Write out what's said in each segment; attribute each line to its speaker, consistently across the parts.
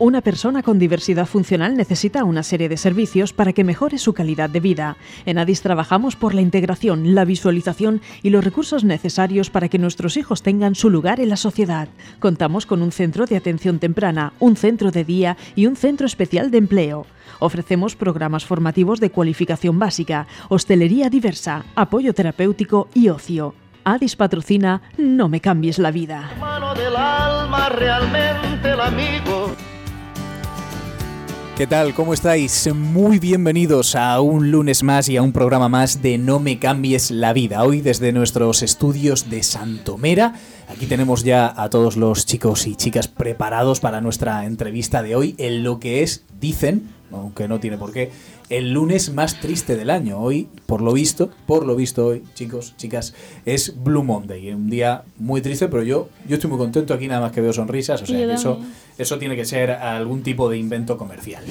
Speaker 1: Una persona con diversidad funcional necesita una serie de servicios para que mejore su calidad de vida. En ADIS trabajamos por la integración, la visualización y los recursos necesarios para que nuestros hijos tengan su lugar en la sociedad. Contamos con un centro de atención temprana, un centro de día y un centro especial de empleo. Ofrecemos programas formativos de cualificación básica, hostelería diversa, apoyo terapéutico y ocio. Adis patrocina No me cambies la vida.
Speaker 2: Del alma, realmente el amigo.
Speaker 3: ¿Qué tal? ¿Cómo estáis? Muy bienvenidos a un lunes más y a un programa más de No me cambies la vida. Hoy desde nuestros estudios de Santomera. Aquí tenemos ya a todos los chicos y chicas preparados para nuestra entrevista de hoy en lo que es, dicen, aunque no tiene por qué, el lunes más triste del año. Hoy, por lo visto, por lo visto hoy, chicos, chicas, es Blue Monday. Un día muy triste, pero yo, yo estoy muy contento aquí, nada más que veo sonrisas. O sea, que eso, eso tiene que ser algún tipo de invento comercial.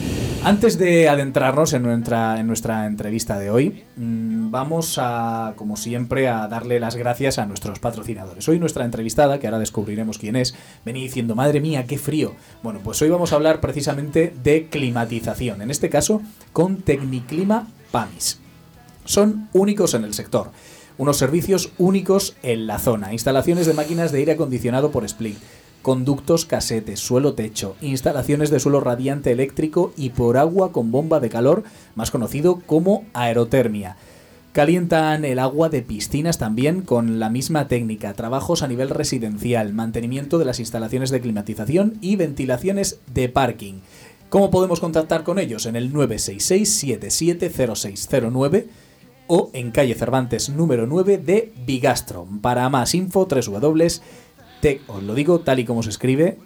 Speaker 3: Antes de adentrarnos en nuestra, en nuestra entrevista de hoy, mmm, vamos a, como siempre, a darle las gracias a nuestros patrocinadores. Hoy nuestra entrevistada, que ahora descubriremos quién es, venía diciendo, madre mía, qué frío. Bueno, pues hoy vamos a hablar precisamente de climatización. En este caso, con Tecniclima PAMIS. Son únicos en el sector. Unos servicios únicos en la zona. Instalaciones de máquinas de aire acondicionado por split. Conductos casetes, suelo techo, instalaciones de suelo radiante eléctrico y por agua con bomba de calor, más conocido como aerotermia. Calientan el agua de piscinas también con la misma técnica, trabajos a nivel residencial, mantenimiento de las instalaciones de climatización y ventilaciones de parking. ¿Cómo podemos contactar con ellos? En el 966-770609 o en calle Cervantes número 9 de Bigastro. Para más info, www. Os lo digo tal y como se escribe,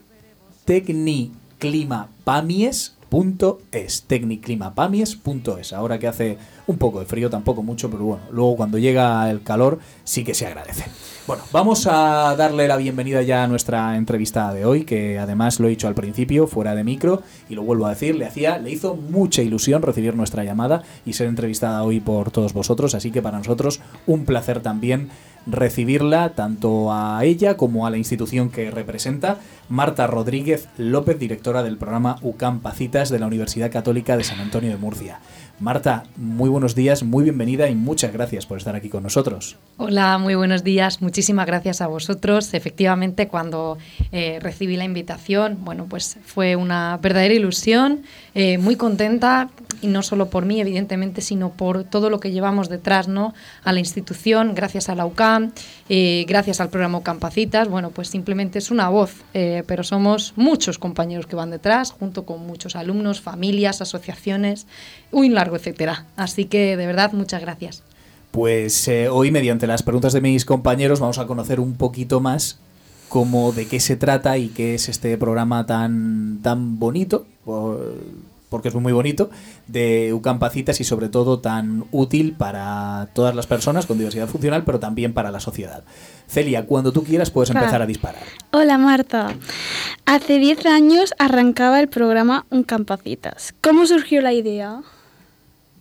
Speaker 3: tecniclimapamies.es. Tecniclimapamies.es. Ahora que hace un poco de frío, tampoco mucho, pero bueno, luego cuando llega el calor sí que se agradece. Bueno, vamos a darle la bienvenida ya a nuestra entrevistada de hoy, que además lo he dicho al principio, fuera de micro, y lo vuelvo a decir, le hacía, le hizo mucha ilusión recibir nuestra llamada y ser entrevistada hoy por todos vosotros, así que para nosotros un placer también recibirla tanto a ella como a la institución que representa, Marta Rodríguez López, directora del programa UCAM Pacitas de la Universidad Católica de San Antonio de Murcia. Marta, muy buenos días, muy bienvenida y muchas gracias por estar aquí con nosotros.
Speaker 4: Hola, muy buenos días, muchísimas gracias a vosotros. Efectivamente, cuando eh, recibí la invitación, bueno, pues fue una verdadera ilusión, eh, muy contenta, y no solo por mí, evidentemente, sino por todo lo que llevamos detrás, ¿no? A la institución, gracias a la UCAM, eh, gracias al programa Campacitas, bueno, pues simplemente es una voz, eh, pero somos muchos compañeros que van detrás, junto con muchos alumnos, familias, asociaciones, un largo etcétera. Así que, de verdad, muchas gracias.
Speaker 3: Pues eh, hoy, mediante las preguntas de mis compañeros, vamos a conocer un poquito más cómo de qué se trata y qué es este programa tan, tan bonito, porque es muy bonito, de Ucampacitas y sobre todo tan útil para todas las personas con diversidad funcional, pero también para la sociedad. Celia, cuando tú quieras puedes empezar a disparar.
Speaker 5: Hola Marta. Hace 10 años arrancaba el programa Ucampacitas. ¿Cómo surgió la idea?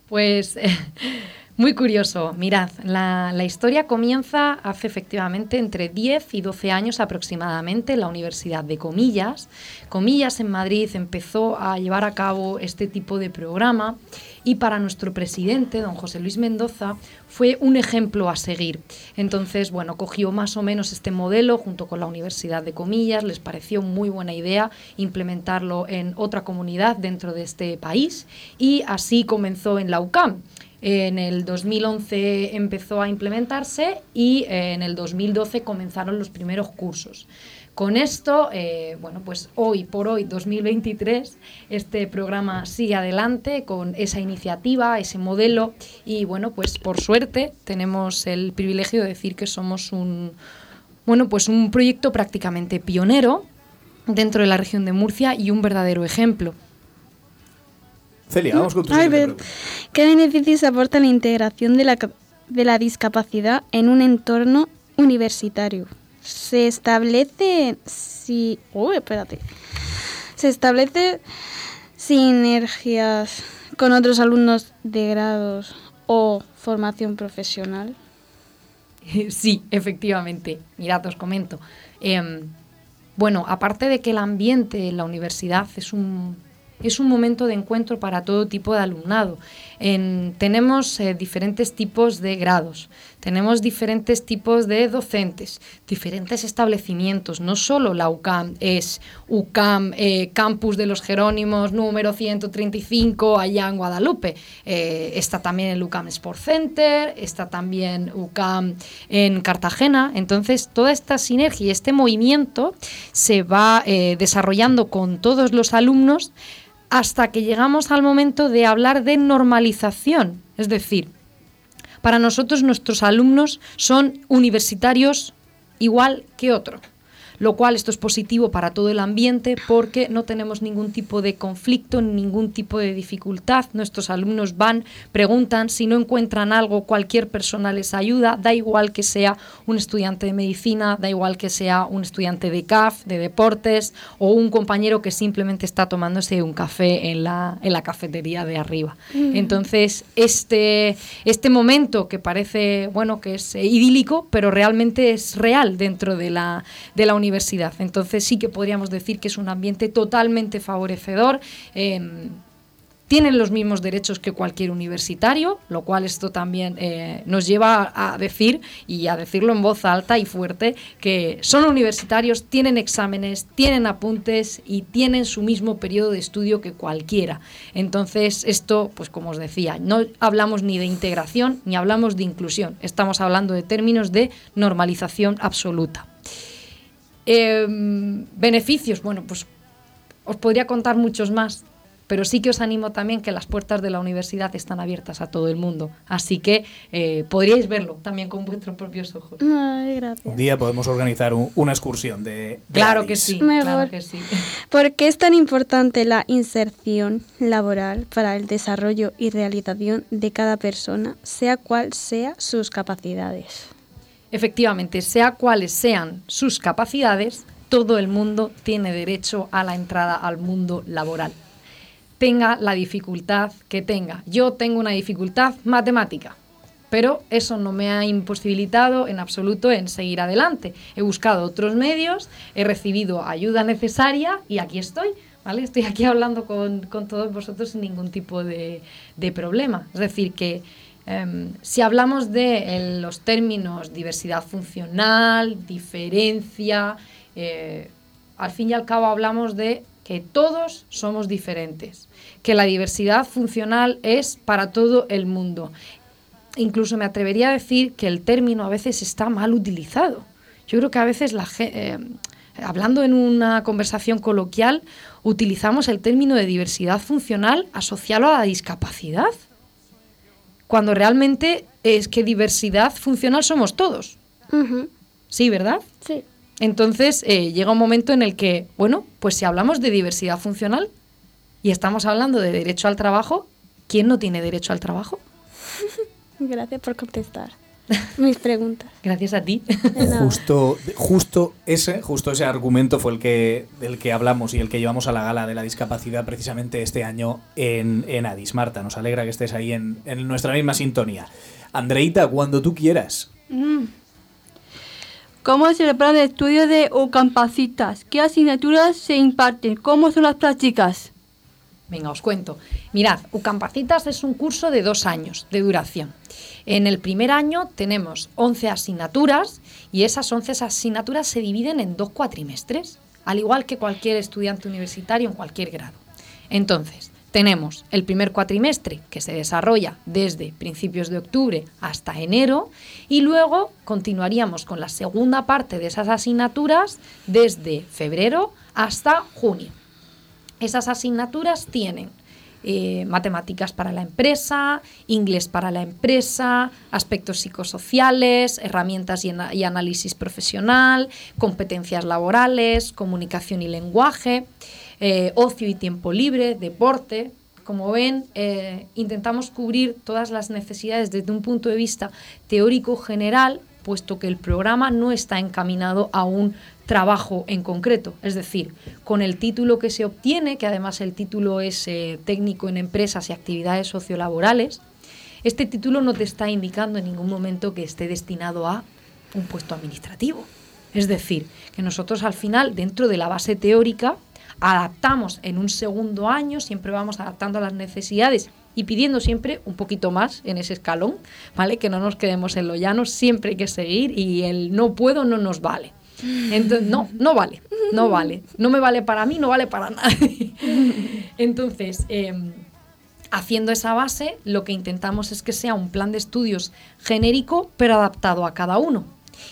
Speaker 4: Pues... Muy curioso, mirad, la, historia comienza hace efectivamente entre 10 y 12 años aproximadamente en la Universidad de Comillas. Comillas en Madrid empezó a llevar a cabo este tipo de programa y para nuestro presidente, don José Luis Mendoza, fue un ejemplo a seguir. Entonces, bueno, cogió más o menos este modelo junto con la Universidad de Comillas, les pareció muy buena idea implementarlo en otra comunidad dentro de este país y así comenzó en la UCAM. En el 2011 empezó a implementarse y eh, en el 2012 comenzaron los primeros cursos. Con esto, eh, bueno, pues hoy por hoy, 2023, este programa sigue adelante con esa iniciativa, ese modelo y bueno, pues por suerte tenemos el privilegio de decir que somos un, bueno, pues un proyecto prácticamente pionero dentro de la región de Murcia y un verdadero ejemplo.
Speaker 3: Celia, vamos con tu
Speaker 5: Ay,
Speaker 3: siguiente
Speaker 5: ver. ¿Qué beneficios aporta la integración de la, de la discapacidad en un entorno universitario? Se establece si... Uy, espérate. Se establece sinergias con otros alumnos de grados o formación profesional.
Speaker 4: Sí, efectivamente. Mirad, os comento. Em, Bueno, aparte de que el ambiente en la universidad es un es un momento de encuentro para todo tipo de alumnado. tenemos eh, diferentes tipos de grados, tenemos diferentes tipos de docentes, diferentes establecimientos. No solo la UCAM es UCAM eh, Campus de los Jerónimos número 135 allá en Guadalupe. Eh, está también el UCAM Sport Center, está también UCAM en Cartagena. Entonces, toda esta sinergia y este movimiento se va desarrollando con todos los alumnos hasta que llegamos al momento de hablar de normalización. Es decir, para nosotros nuestros alumnos son universitarios igual que otro lo cual esto es positivo para todo el ambiente porque no tenemos ningún tipo de conflicto, ningún tipo de dificultad. Nuestros alumnos van, preguntan, si no encuentran algo, cualquier persona les ayuda, da igual que sea un estudiante de medicina, da igual que sea un estudiante de CAF, de deportes o un compañero que simplemente está tomándose un café en la, en la cafetería de arriba. Mm. Entonces, este, este momento que parece, bueno, que es idílico, pero realmente es real dentro de la, de la universidad entonces sí que podríamos decir que es un ambiente totalmente favorecedor. Em, tienen los mismos derechos que cualquier universitario, lo cual esto también eh, nos lleva a decir y a decirlo en voz alta y fuerte que son universitarios, tienen exámenes, tienen apuntes y tienen su mismo periodo de estudio que cualquiera. Entonces esto, pues como os decía, no hablamos ni de integración ni hablamos de inclusión, estamos hablando de términos de normalización absoluta. Em, beneficios, bueno, pues os podría contar muchos más, pero sí que os animo también que las puertas de la universidad están abiertas a todo el mundo. Así que eh, podríais verlo también con vuestros propios ojos.
Speaker 3: Un día podemos organizar una excursión de...
Speaker 4: claro que sí, claro que sí.
Speaker 5: ¿Por qué es tan importante la inserción laboral para el desarrollo y realización de cada persona, sea cual sea sus capacidades?
Speaker 4: Efectivamente, sea cuales sean sus capacidades, todo el mundo tiene derecho a la entrada al mundo laboral. Tenga la dificultad que tenga. Yo tengo una dificultad matemática, pero eso no me ha imposibilitado en absoluto en seguir adelante. He buscado otros medios, he recibido ayuda necesaria y aquí estoy. ¿Vale? Estoy aquí hablando con, todos vosotros sin ningún tipo de, de problema. Es decir, que Em, si hablamos de los términos diversidad funcional, diferencia, eh, al fin y al cabo hablamos de que todos somos diferentes, que la diversidad funcional es para todo el mundo. Incluso me atrevería a decir que el término a veces está mal utilizado. Yo creo que a veces la eh, hablando en una conversación coloquial, utilizamos el término de diversidad funcional asociado a la discapacidad cuando realmente es que diversidad funcional somos todos. Sí, ¿verdad?
Speaker 5: Sí.
Speaker 4: Entonces eh, llega un momento en el que, bueno, pues si hablamos de diversidad funcional y estamos hablando de derecho al trabajo, ¿quién no tiene derecho al trabajo?
Speaker 5: Gracias por contestar mis preguntas.
Speaker 4: Gracias a ti.
Speaker 3: Justo, justo ese, justo ese argumento fue el que del que hablamos y el que llevamos a la gala de la discapacidad precisamente este año en, en Adis. Marta, nos alegra que estés ahí en, nuestra misma sintonía. Andreita, cuando tú quieras. Mm.
Speaker 6: ¿Cómo es el plan de estudio de Ocampacitas? ¿Qué asignaturas se imparten? ¿Cómo son las prácticas?
Speaker 4: Venga, os cuento. Mirad, Ucampacitas es un curso de dos años de duración. En el primer año tenemos 11 asignaturas y esas 11 asignaturas se dividen en dos cuatrimestres, al igual que cualquier estudiante universitario en cualquier grado. Entonces, tenemos el primer cuatrimestre que se desarrolla desde principios de octubre hasta enero y luego continuaríamos con la segunda parte de esas asignaturas desde febrero hasta junio. Esas asignaturas tienen eh, matemáticas para la empresa, inglés para la empresa, aspectos psicosociales, herramientas y, análisis profesional, competencias laborales, comunicación y lenguaje, eh, ocio y tiempo libre, deporte. Como ven, eh, intentamos cubrir todas las necesidades desde un punto de vista teórico general, puesto que el programa no está encaminado a un trabajo en concreto. Es decir, con el título que se obtiene, que además el título es eh, técnico en empresas y actividades sociolaborales, este título no te está indicando en ningún momento que esté destinado a un puesto administrativo. Es decir, que nosotros al final, dentro de la base teórica, adaptamos en un segundo año, siempre vamos adaptando a las necesidades y pidiendo siempre un poquito más en ese escalón, ¿vale? Que no nos quedemos en lo llano, siempre hay que seguir y el no puedo no nos vale. Entonces, no, no vale, no vale. No me vale para mí, no vale para nadie. Entonces, em, haciendo esa base, lo que intentamos es que sea un plan de estudios genérico, pero adaptado a cada uno.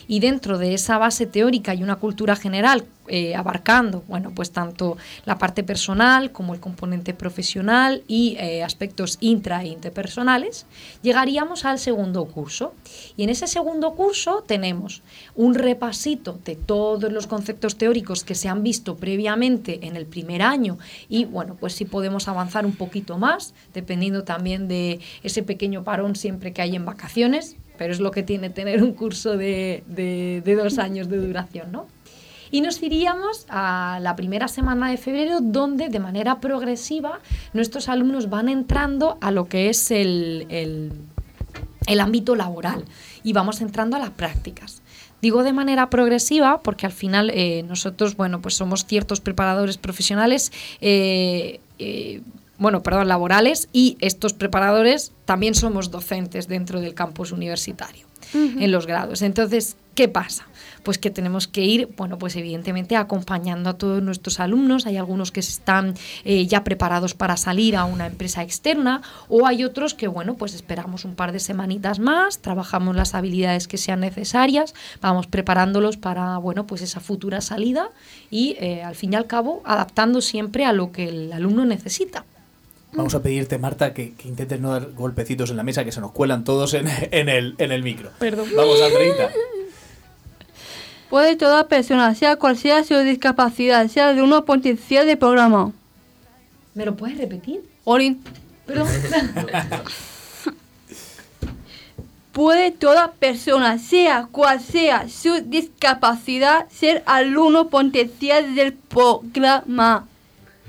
Speaker 4: Y dentro de esa base teórica y una cultura general eh, abarcando, bueno, pues tanto la parte personal como el componente profesional y eh, aspectos intra e interpersonales, llegaríamos al segundo curso. Y en ese segundo curso tenemos un repasito de todos los conceptos teóricos que se han visto previamente en el primer año y, bueno, pues si podemos avanzar un poquito más, dependiendo también de ese pequeño parón siempre que hay en vacaciones, pero es lo que tiene tener un curso de, de, dos años de duración, ¿no? Y nos iríamos a la primera semana de febrero, donde de manera progresiva nuestros alumnos van entrando a lo que es el, el, el ámbito laboral y vamos entrando a las prácticas. Digo de manera progresiva porque al final eh, nosotros, bueno, pues somos ciertos preparadores profesionales, eh, eh, bueno, perdón, laborales y estos preparadores también somos docentes dentro del campus universitario en los grados. Entonces, ¿qué pasa? Pues que tenemos que ir, bueno, pues evidentemente acompañando a todos nuestros alumnos. Hay algunos que están eh, ya preparados para salir a una empresa externa o hay otros que, bueno, pues esperamos un par de semanitas más, trabajamos las habilidades que sean necesarias, vamos preparándolos para, bueno, pues esa futura salida y eh, al fin y al cabo adaptando siempre a lo que el alumno necesita.
Speaker 3: Vamos a pedirte, Marta, que, que, intentes no dar golpecitos en la mesa, que se nos cuelan todos en, en, el, en el micro.
Speaker 4: Perdón.
Speaker 3: Vamos, Andreita.
Speaker 6: Puede toda persona, sea cual sea su discapacidad, sea de uno potencial de programa.
Speaker 4: ¿Me lo puedes repetir?
Speaker 6: Olin.
Speaker 4: Perdón.
Speaker 6: Puede toda persona, sea cual sea su discapacidad, ser alumno potencial del programa.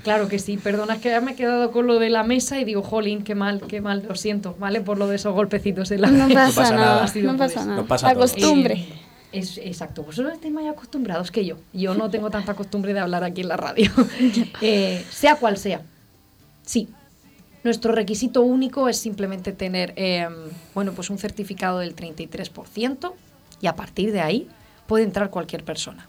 Speaker 4: Claro que sí, perdona, es que ya me he quedado con lo de la mesa y digo, jolín, qué mal, qué mal, lo siento, ¿vale? Por lo de esos golpecitos en la
Speaker 5: No
Speaker 4: mesa.
Speaker 5: pasa,
Speaker 3: pasa
Speaker 5: nada,
Speaker 3: nada.
Speaker 4: Ha sido
Speaker 5: no pasa
Speaker 4: eso.
Speaker 5: nada.
Speaker 3: No pasa a todos.
Speaker 5: Acostumbre.
Speaker 4: Eh, es, exacto, vosotros estáis más acostumbrados que yo. Yo no tengo tanta costumbre de hablar aquí en la radio. Eh, sea cual sea. Sí. Nuestro requisito único es simplemente tener eh, bueno, pues un certificado del 33% y a partir de ahí puede entrar cualquier persona.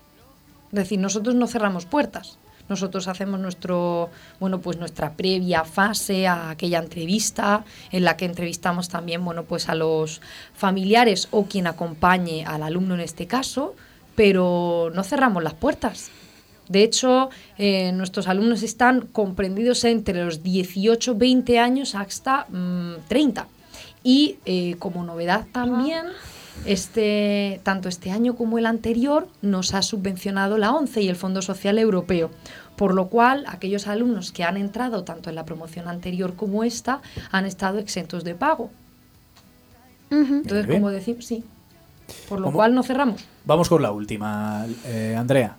Speaker 4: Es decir, nosotros no cerramos puertas. Nosotros hacemos nuestro, bueno, pues nuestra previa fase a aquella entrevista, en la que entrevistamos también, bueno, pues a los familiares o quien acompañe al alumno en este caso, pero no cerramos las puertas. De hecho, eh, nuestros alumnos están comprendidos entre los 18, 20 años hasta mm, 30. Y eh, como novedad también, este, tanto este año como el anterior nos ha subvencionado la ONCE y el Fondo Social Europeo. Por lo cual, aquellos alumnos que han entrado tanto en la promoción anterior como esta han estado exentos de pago. Entonces, como decimos, sí. Por lo
Speaker 3: ¿Cómo?
Speaker 4: cual no cerramos.
Speaker 3: Vamos con la última, eh, Andrea.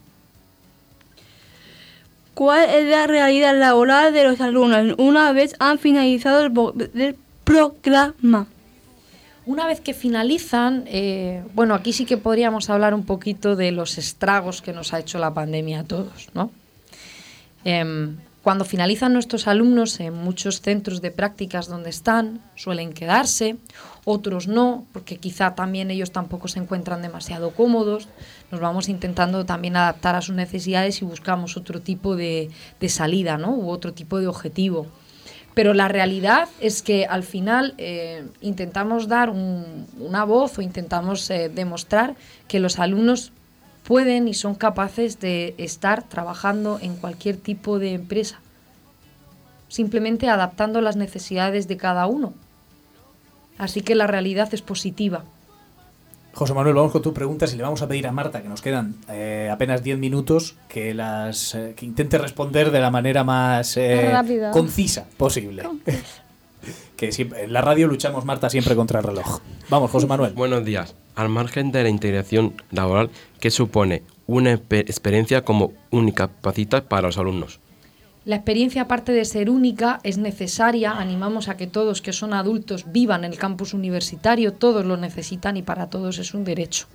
Speaker 6: ¿Cuál es la realidad laboral de los alumnos una vez han finalizado el programa?
Speaker 4: Una vez que finalizan, eh, bueno, aquí sí que podríamos hablar un poquito de los estragos que nos ha hecho la pandemia a todos, ¿no? Em, cuando finalizan nuestros alumnos en muchos centros de prácticas donde están, suelen quedarse, otros no, porque quizá también ellos tampoco se encuentran demasiado cómodos. Nos vamos intentando también adaptar a sus necesidades y buscamos otro tipo de, de salida, ¿no? U otro tipo de objetivo. Pero la realidad es que al final eh, intentamos dar un- una voz o intentamos eh, demostrar que los alumnos pueden y son capaces de estar trabajando en cualquier tipo de empresa, simplemente adaptando las necesidades de cada uno. Así que la realidad es positiva.
Speaker 3: José Manuel, vamos con tus preguntas y le vamos a pedir a Marta, que nos quedan eh, apenas 10 minutos, que las eh, que intente responder de la manera más eh,
Speaker 5: Rápida.
Speaker 3: concisa posible. que siempre, en la radio luchamos, Marta, siempre contra el reloj. Vamos, José Manuel.
Speaker 7: Buenos días. Al margen de la integración laboral, ¿qué supone una expe- experiencia como unicapacita para los alumnos?
Speaker 4: La experiencia, aparte de ser única, es necesaria. Animamos a que todos que son adultos vivan en el campus universitario, todos lo necesitan y para todos es un derecho.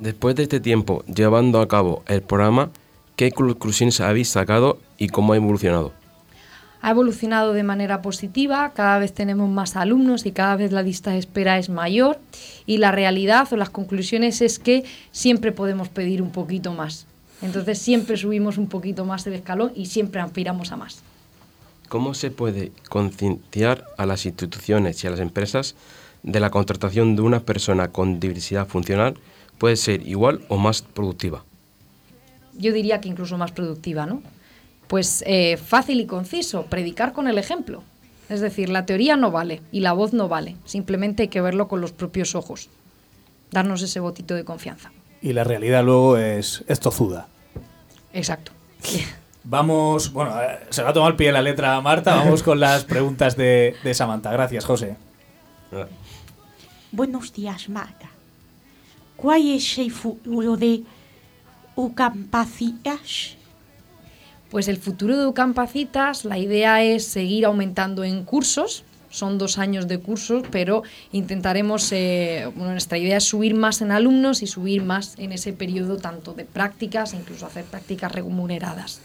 Speaker 7: Después de este tiempo llevando a cabo el programa, ¿qué conclusiones habéis sacado y cómo ha evolucionado?
Speaker 4: Ha evolucionado de manera positiva, cada vez tenemos más alumnos y cada vez la lista de espera es mayor y la realidad o las conclusiones es que siempre podemos pedir un poquito más. Entonces siempre subimos un poquito más el escalón y siempre aspiramos a más.
Speaker 7: ¿Cómo se puede concienciar a las instituciones y a las empresas de la contratación de una persona con diversidad funcional puede ser igual o más productiva?
Speaker 4: Yo diría que incluso más productiva, ¿no? Pues eh, fácil y conciso, predicar con el ejemplo. Es decir, la teoría no vale y la voz no vale, simplemente hay que verlo con los propios ojos, darnos ese botito de confianza.
Speaker 3: Y la realidad luego es, es tozuda.
Speaker 4: Exacto.
Speaker 3: Vamos, bueno, eh, se va a tomar pie la letra Marta, vamos con las preguntas de, de Samantha. Gracias, José.
Speaker 8: Buenos días, Marta. ¿Cuál es el futuro de Ucampacitas?
Speaker 4: Pues el futuro de Ucampacitas, la idea es seguir aumentando en cursos. Son dos años de cursos, pero intentaremos, eh, bueno, nuestra idea es subir más en alumnos y subir más en ese periodo tanto de prácticas, incluso hacer prácticas remuneradas,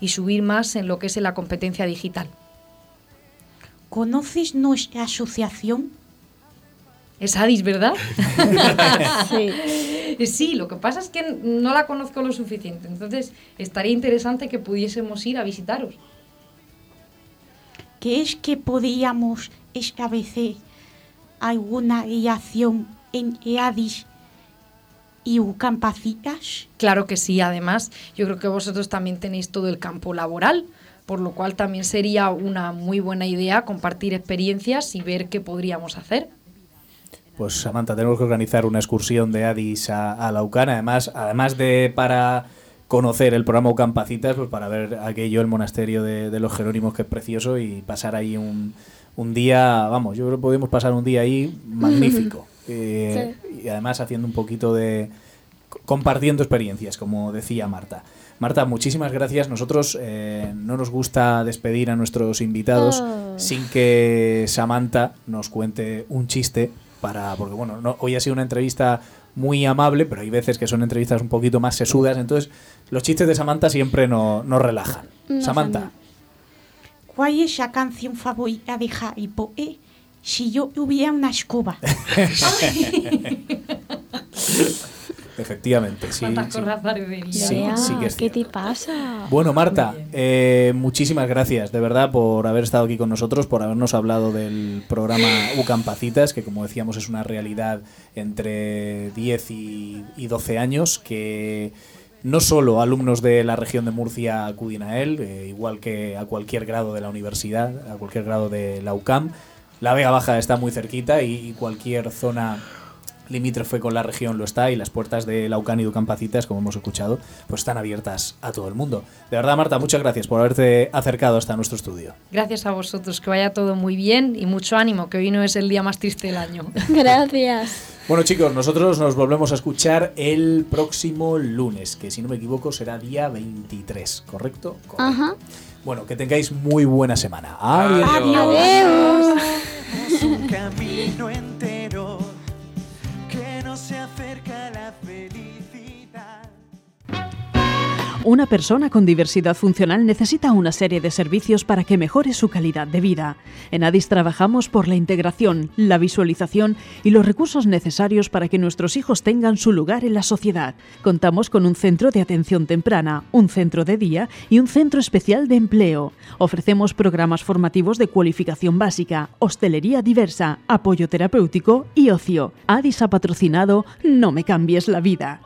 Speaker 4: y subir más en lo que es en la competencia digital.
Speaker 8: ¿Conoces nuestra asociación?
Speaker 4: Es Adis, ¿verdad?
Speaker 5: Sí.
Speaker 4: sí, lo que pasa es que no la conozco lo suficiente, entonces estaría interesante que pudiésemos ir a visitaros.
Speaker 8: ¿Crees que podríamos establecer alguna relación entre Addis y Ucampacitas?
Speaker 4: Claro que sí, además yo creo que vosotros también tenéis todo el campo laboral, por lo cual también sería una muy buena idea compartir experiencias y ver qué podríamos hacer.
Speaker 3: Pues Samantha, tenemos que organizar una excursión de Addis a, a la UCAN, además, además de para conocer el programa Ucampacitas, pues para ver aquello, el monasterio de, de los Jerónimos, que es precioso, y pasar ahí un, un día, vamos, yo creo que podemos pasar un día ahí magnífico. Eh, Y además haciendo un poquito de... compartiendo experiencias, como decía Marta. Marta, muchísimas gracias. Nosotros eh, no nos gusta despedir a nuestros invitados
Speaker 5: Oh.
Speaker 3: sin que Samantha nos cuente un chiste para porque bueno, no- hoy ha sido una entrevista muy amable, pero hay veces que son entrevistas un poquito más sesudas, entonces los chistes de Samantha siempre no- nos relajan.
Speaker 5: Nos
Speaker 3: Samantha,
Speaker 8: ¿Cuál es la canción favorita de Harry Potter? Si yo tuviera una escoba.
Speaker 3: efectivamente, sí.
Speaker 4: ¿Cuántas
Speaker 3: sí.
Speaker 4: cosas?
Speaker 3: Sí, que es
Speaker 5: ¿Qué te pasa?
Speaker 3: Bueno, Marta, eh, muchísimas gracias de verdad por haber estado aquí con nosotros, por habernos hablado del programa Ucampacitas, que como decíamos es una realidad entre 10 y, y 12 años, que no solo alumnos de la región de Murcia acuden a él, eh, igual que a cualquier grado de la universidad, a cualquier grado de la UCAM. La Vega Baja está muy cerquita y, y cualquier zona limítrofe con la región lo está y las puertas de la UCAN y de Ucampacitas, como hemos escuchado, pues están abiertas a todo el mundo. De verdad, Marta, muchas gracias por haberte acercado hasta nuestro estudio.
Speaker 4: Gracias a vosotros, que vaya todo muy bien y mucho ánimo, que hoy no es el día más triste del año.
Speaker 5: Gracias.
Speaker 3: Bueno, chicos, nosotros nos volvemos a escuchar el próximo lunes, que si no me equivoco será día 23, ¿correcto? Correcto.
Speaker 5: Ajá.
Speaker 3: Bueno, que tengáis muy buena semana. Adiós.
Speaker 5: Adiós.
Speaker 9: un
Speaker 1: Una persona con diversidad funcional necesita una serie de servicios para que mejore su calidad de vida. En ADIS trabajamos por la integración, la visualización y los recursos necesarios para que nuestros hijos tengan su lugar en la sociedad. Contamos con un centro de atención temprana, un centro de día y un centro especial de empleo. Ofrecemos programas formativos de cualificación básica, hostelería diversa, apoyo terapéutico y ocio. ADIS ha patrocinado No me cambies la vida.